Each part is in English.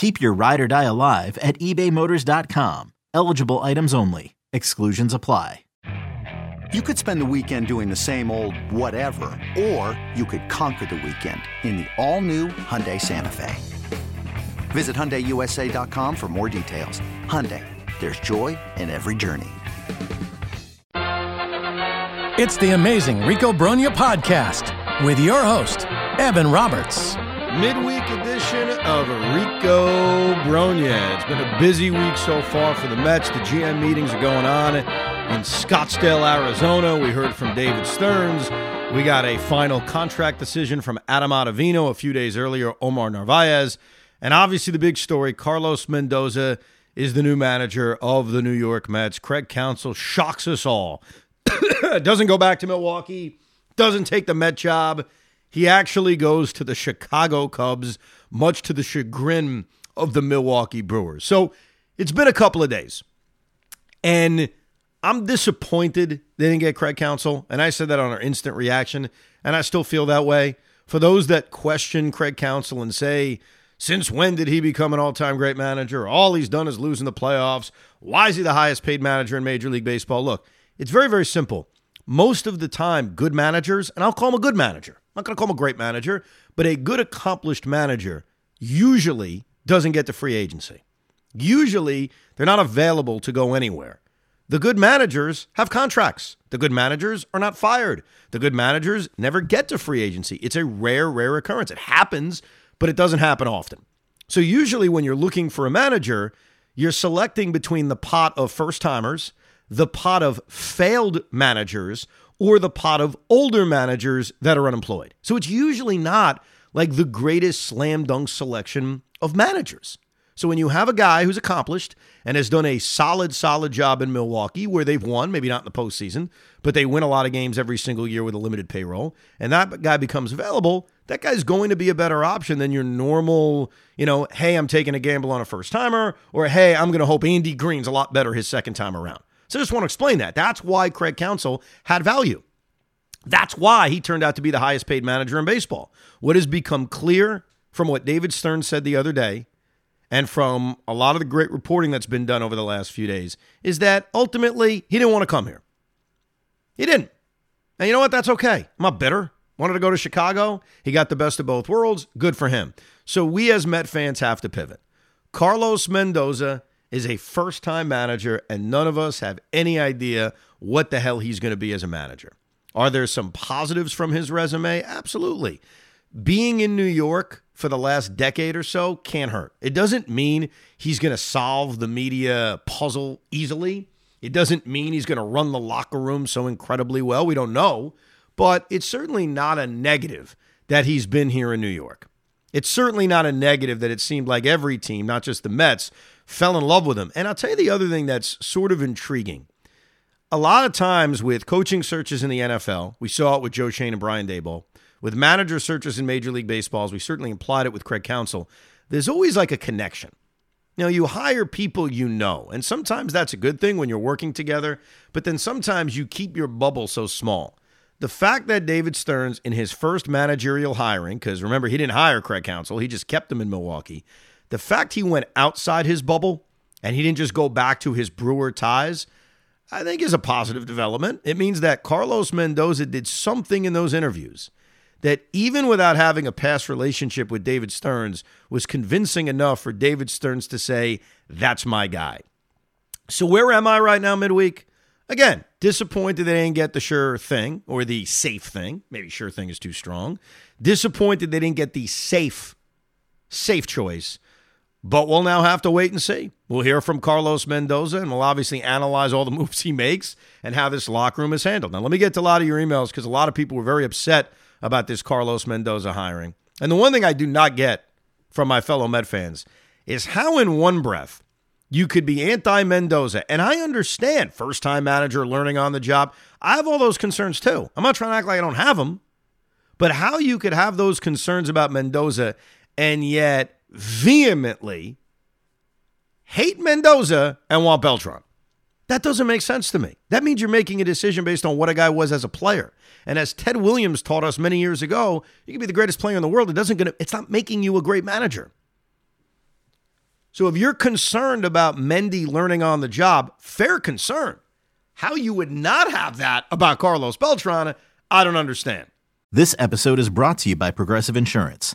Keep your ride or die alive at ebaymotors.com. Eligible items only. Exclusions apply. You could spend the weekend doing the same old whatever, or you could conquer the weekend in the all-new Hyundai Santa Fe. Visit HyundaiUSA.com for more details. Hyundai, there's joy in every journey. It's the amazing Rico Brogna podcast with your host, Evan Roberts. Midweek edition of Rico Brogna. It's been a busy week so far for the Mets. The GM meetings are going on in Scottsdale, Arizona. We heard from David Stearns. We got a final contract decision from Adam Ottavino a few days earlier, Omar Narvaez. And obviously, the big story Carlos Mendoza is the new manager of the New York Mets. Craig Counsell shocks us all. doesn't go back to Milwaukee, doesn't take the Met job. He actually goes to the Chicago Cubs, much to the chagrin of the Milwaukee Brewers. So it's been a couple of days. And I'm disappointed they didn't get Craig Counsell. And I said that on our instant reaction. And I still feel that way. For those that question Craig Counsell and say, since when did he become an all time great manager? All he's done is lose in the playoffs. Why is he the highest paid manager in Major League Baseball? Look, it's very, very simple. Most of the time, good managers, and I'll call him a good manager, I'm not going to call him a great manager, but a good, accomplished manager usually doesn't get to free agency. Usually, they're not available to go anywhere. The good managers have contracts. The good managers are not fired. The good managers never get to free agency. It's a rare, rare occurrence. It happens, but it doesn't happen often. So, usually, when you're looking for a manager, you're selecting between the pot of first timers the pot of failed managers or the pot of older managers that are unemployed. So it's usually not like the greatest slam dunk selection of managers. So when you have a guy who's accomplished and has done a solid, solid job in Milwaukee, where they've won, maybe not in the postseason, but they win a lot of games every single year with a limited payroll, and that guy becomes available, that guy's going to be a better option than your normal, you know, hey, I'm taking a gamble on a first timer, or hey, I'm going to hope Andy Green's a lot better his second time around. So I just want to explain that. That's why Craig Counsell had value. That's why he turned out to be the highest paid manager in baseball. What has become clear from what David Stearns said the other day and from a lot of the great reporting that's been done over the last few days is that ultimately he didn't want to come here. He didn't. And you know what? That's okay. I'm not bitter. Wanted to go to Chicago. He got the best of both worlds. Good for him. So we as Met fans have to pivot. Carlos Mendoza is a first time manager, and none of us have any idea what the hell he's going to be as a manager. Are there some positives from his resume? Absolutely. Being in New York for the last decade or so can't hurt. It doesn't mean he's going to solve the media puzzle easily. It doesn't mean he's going to run the locker room so incredibly well. We don't know. But it's certainly not a negative that he's been here in New York. It's certainly not a negative that it seemed like every team, not just the Mets, fell in love with him. And I'll tell you the other thing that's sort of intriguing. A lot of times with coaching searches in the NFL, we saw it with Joe Schoen and Brian Daboll. With manager searches in Major League Baseballs, we certainly implied it with Craig Counsell. There's always like a connection. You know, you hire people you know, and sometimes that's a good thing when you're working together, but then sometimes you keep your bubble so small. The fact that David Stearns, in his first managerial hiring, because remember, he didn't hire Craig Counsell, he just kept him in Milwaukee, the fact he went outside his bubble and he didn't just go back to his Brewer ties, I think is a positive development. It means that Carlos Mendoza did something in those interviews that even without having a past relationship with David Stearns was convincing enough for David Stearns to say, that's my guy. So where am I right now midweek? Again, disappointed they didn't get the sure thing or the safe thing. Maybe sure thing is too strong. Disappointed they didn't get the safe, safe choice. But we'll now have to wait and see. We'll hear from Carlos Mendoza and we'll obviously analyze all the moves he makes and how this locker room is handled. Now, let me get to a lot of your emails because a lot of people were very upset about this Carlos Mendoza hiring. And the one thing I do not get from my fellow Met fans is how, in one breath, you could be anti Mendoza. And I understand first time manager learning on the job. I have all those concerns too. I'm not trying to act like I don't have them. But how you could have those concerns about Mendoza and yet vehemently hate Mendoza and want Beltran. That doesn't make sense to me. That means you're making a decision based on what a guy was as a player. And as Ted Williams taught us many years ago, you can be the greatest player in the world. It doesn't gonna, it's not making you a great manager. So if you're concerned about Mendy learning on the job, fair concern. How you would not have that about Carlos Beltran, I don't understand. This episode is brought to you by Progressive Insurance.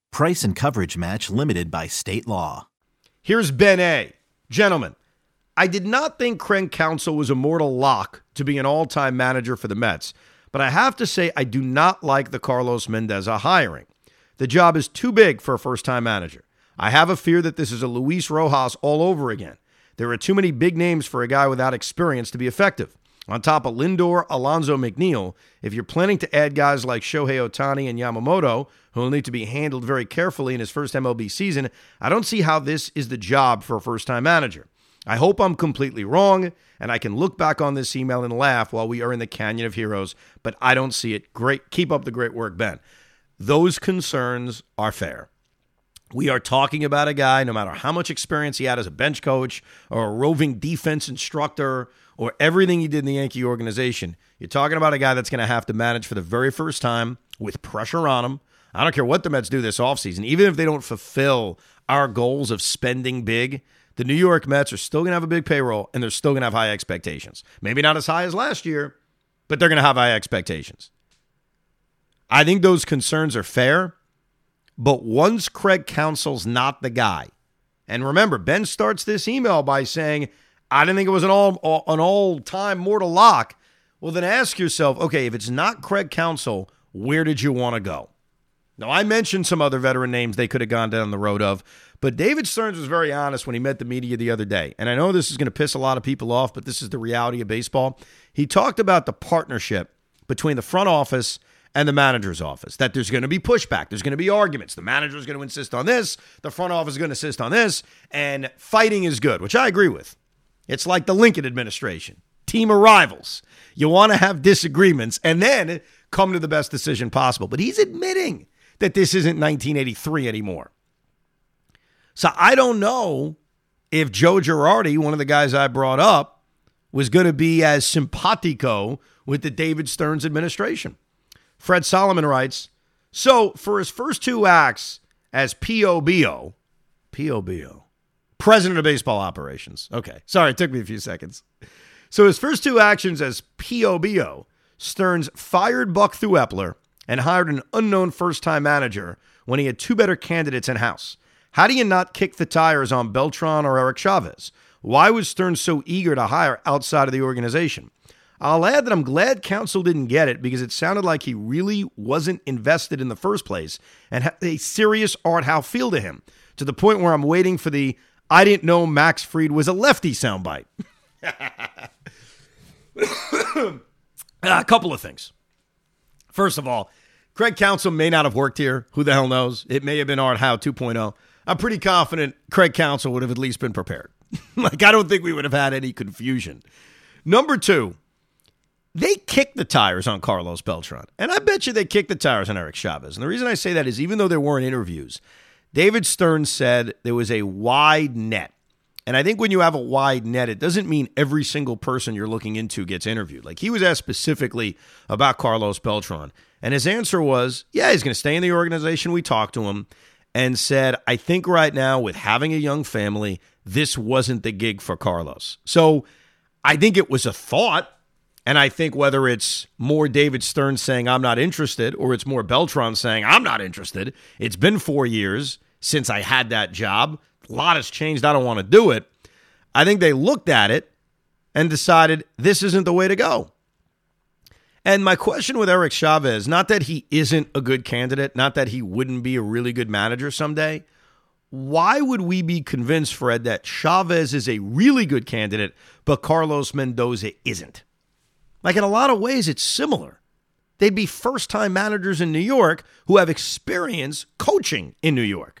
Price and coverage match limited by state law. Here's Ben A. Gentlemen, I did not think Craig Counsell was a mortal lock to be an all time manager for the Mets, but I have to say I do not like the Carlos Mendoza hiring. The job is too big for a first time manager. I have a fear that this is a Luis Rojas all over again. There are too many big names for a guy without experience to be effective. On top of Lindor, Alonso, McNeil, if you're planning to add guys like Shohei Ohtani and Yamamoto, who will need to be handled very carefully in his first MLB season, I don't see how this is the job for a first time manager. I hope I'm completely wrong and I can look back on this email and laugh while we are in the Canyon of Heroes, but I don't see it. Great. Keep up the great work, Ben. Those concerns are fair. We are talking about a guy, no matter how much experience he had as a bench coach or a roving defense instructor or everything he did in the Yankee organization, you're talking about a guy that's going to have to manage for the very first time with pressure on him. I don't care what the Mets do this offseason, even if they don't fulfill our goals of spending big, the New York Mets are still going to have a big payroll and they're still going to have high expectations. Maybe not as high as last year, but they're going to have high expectations. I think those concerns are fair. But once Craig Counsell's not the guy, and remember, Ben starts this email by saying, I didn't think it was an all an all time mortal lock. Well, then ask yourself, okay, if it's not Craig Counsell, where did you want to go? Now, I mentioned some other veteran names they could have gone down the road of, but David Stearns was very honest when he met the media the other day. And I know this is going to piss a lot of people off, but this is the reality of baseball. He talked about the partnership between the front office and the manager's office. That there's going to be pushback, there's going to be arguments. The manager is going to insist on this, the front office is going to insist on this, and fighting is good, which I agree with. It's like the Lincoln administration team of rivals. You want to have disagreements and then come to the best decision possible. But he's admitting that this isn't 1983 anymore. So I don't know if Joe Girardi, one of the guys I brought up, was going to be as simpatico with the David Stearns administration. Fred Solomon writes So, for his first two acts as POBO, POBO, president of baseball operations. Okay, sorry, it took me a few seconds. So, his first two actions as POBO, Stearns fired Buck Showalter and hired an unknown first time manager when he had two better candidates in house. How do you not kick the tires on Beltran or Eric Chavez? Why was Stearns so eager to hire outside of the organization? I'll add that I'm glad Counsell didn't get it because it sounded like he really wasn't invested in the first place and had a serious Art Howe feel to him, to the point where I'm waiting for the I didn't know Max Fried was a lefty soundbite. a couple of things. First of all, Craig Counsell may not have worked here. Who the hell knows? It may have been Art Howe 2.0. I'm pretty confident Craig Counsell would have at least been prepared. like, I don't think we would have had any confusion. Number two, they kicked the tires on Carlos Beltran. And I bet you they kicked the tires on Eric Chavez. And the reason I say that is even though there weren't interviews, David Stearns said there was a wide net And I think when you have a wide net, it doesn't mean every single person you're looking into gets interviewed. Like he was asked specifically about Carlos Beltran. And his answer was, yeah, he's going to stay in the organization. We talked to him and said, I think right now, with having a young family, this wasn't the gig for Carlos. So I think it was a thought. And I think whether it's more David Stearns saying, I'm not interested, or it's more Beltran saying, I'm not interested, it's been four years since I had that job. A lot has changed. I don't want to do it. I think they looked at it and decided this isn't the way to go. And my question with Eric Chavez, not that he isn't a good candidate, not that he wouldn't be a really good manager someday. Why would we be convinced, Fred, that Chavez is a really good candidate, but Carlos Mendoza isn't? Like, in a lot of ways, it's similar. They'd be first time managers in New York who have experience coaching in New York.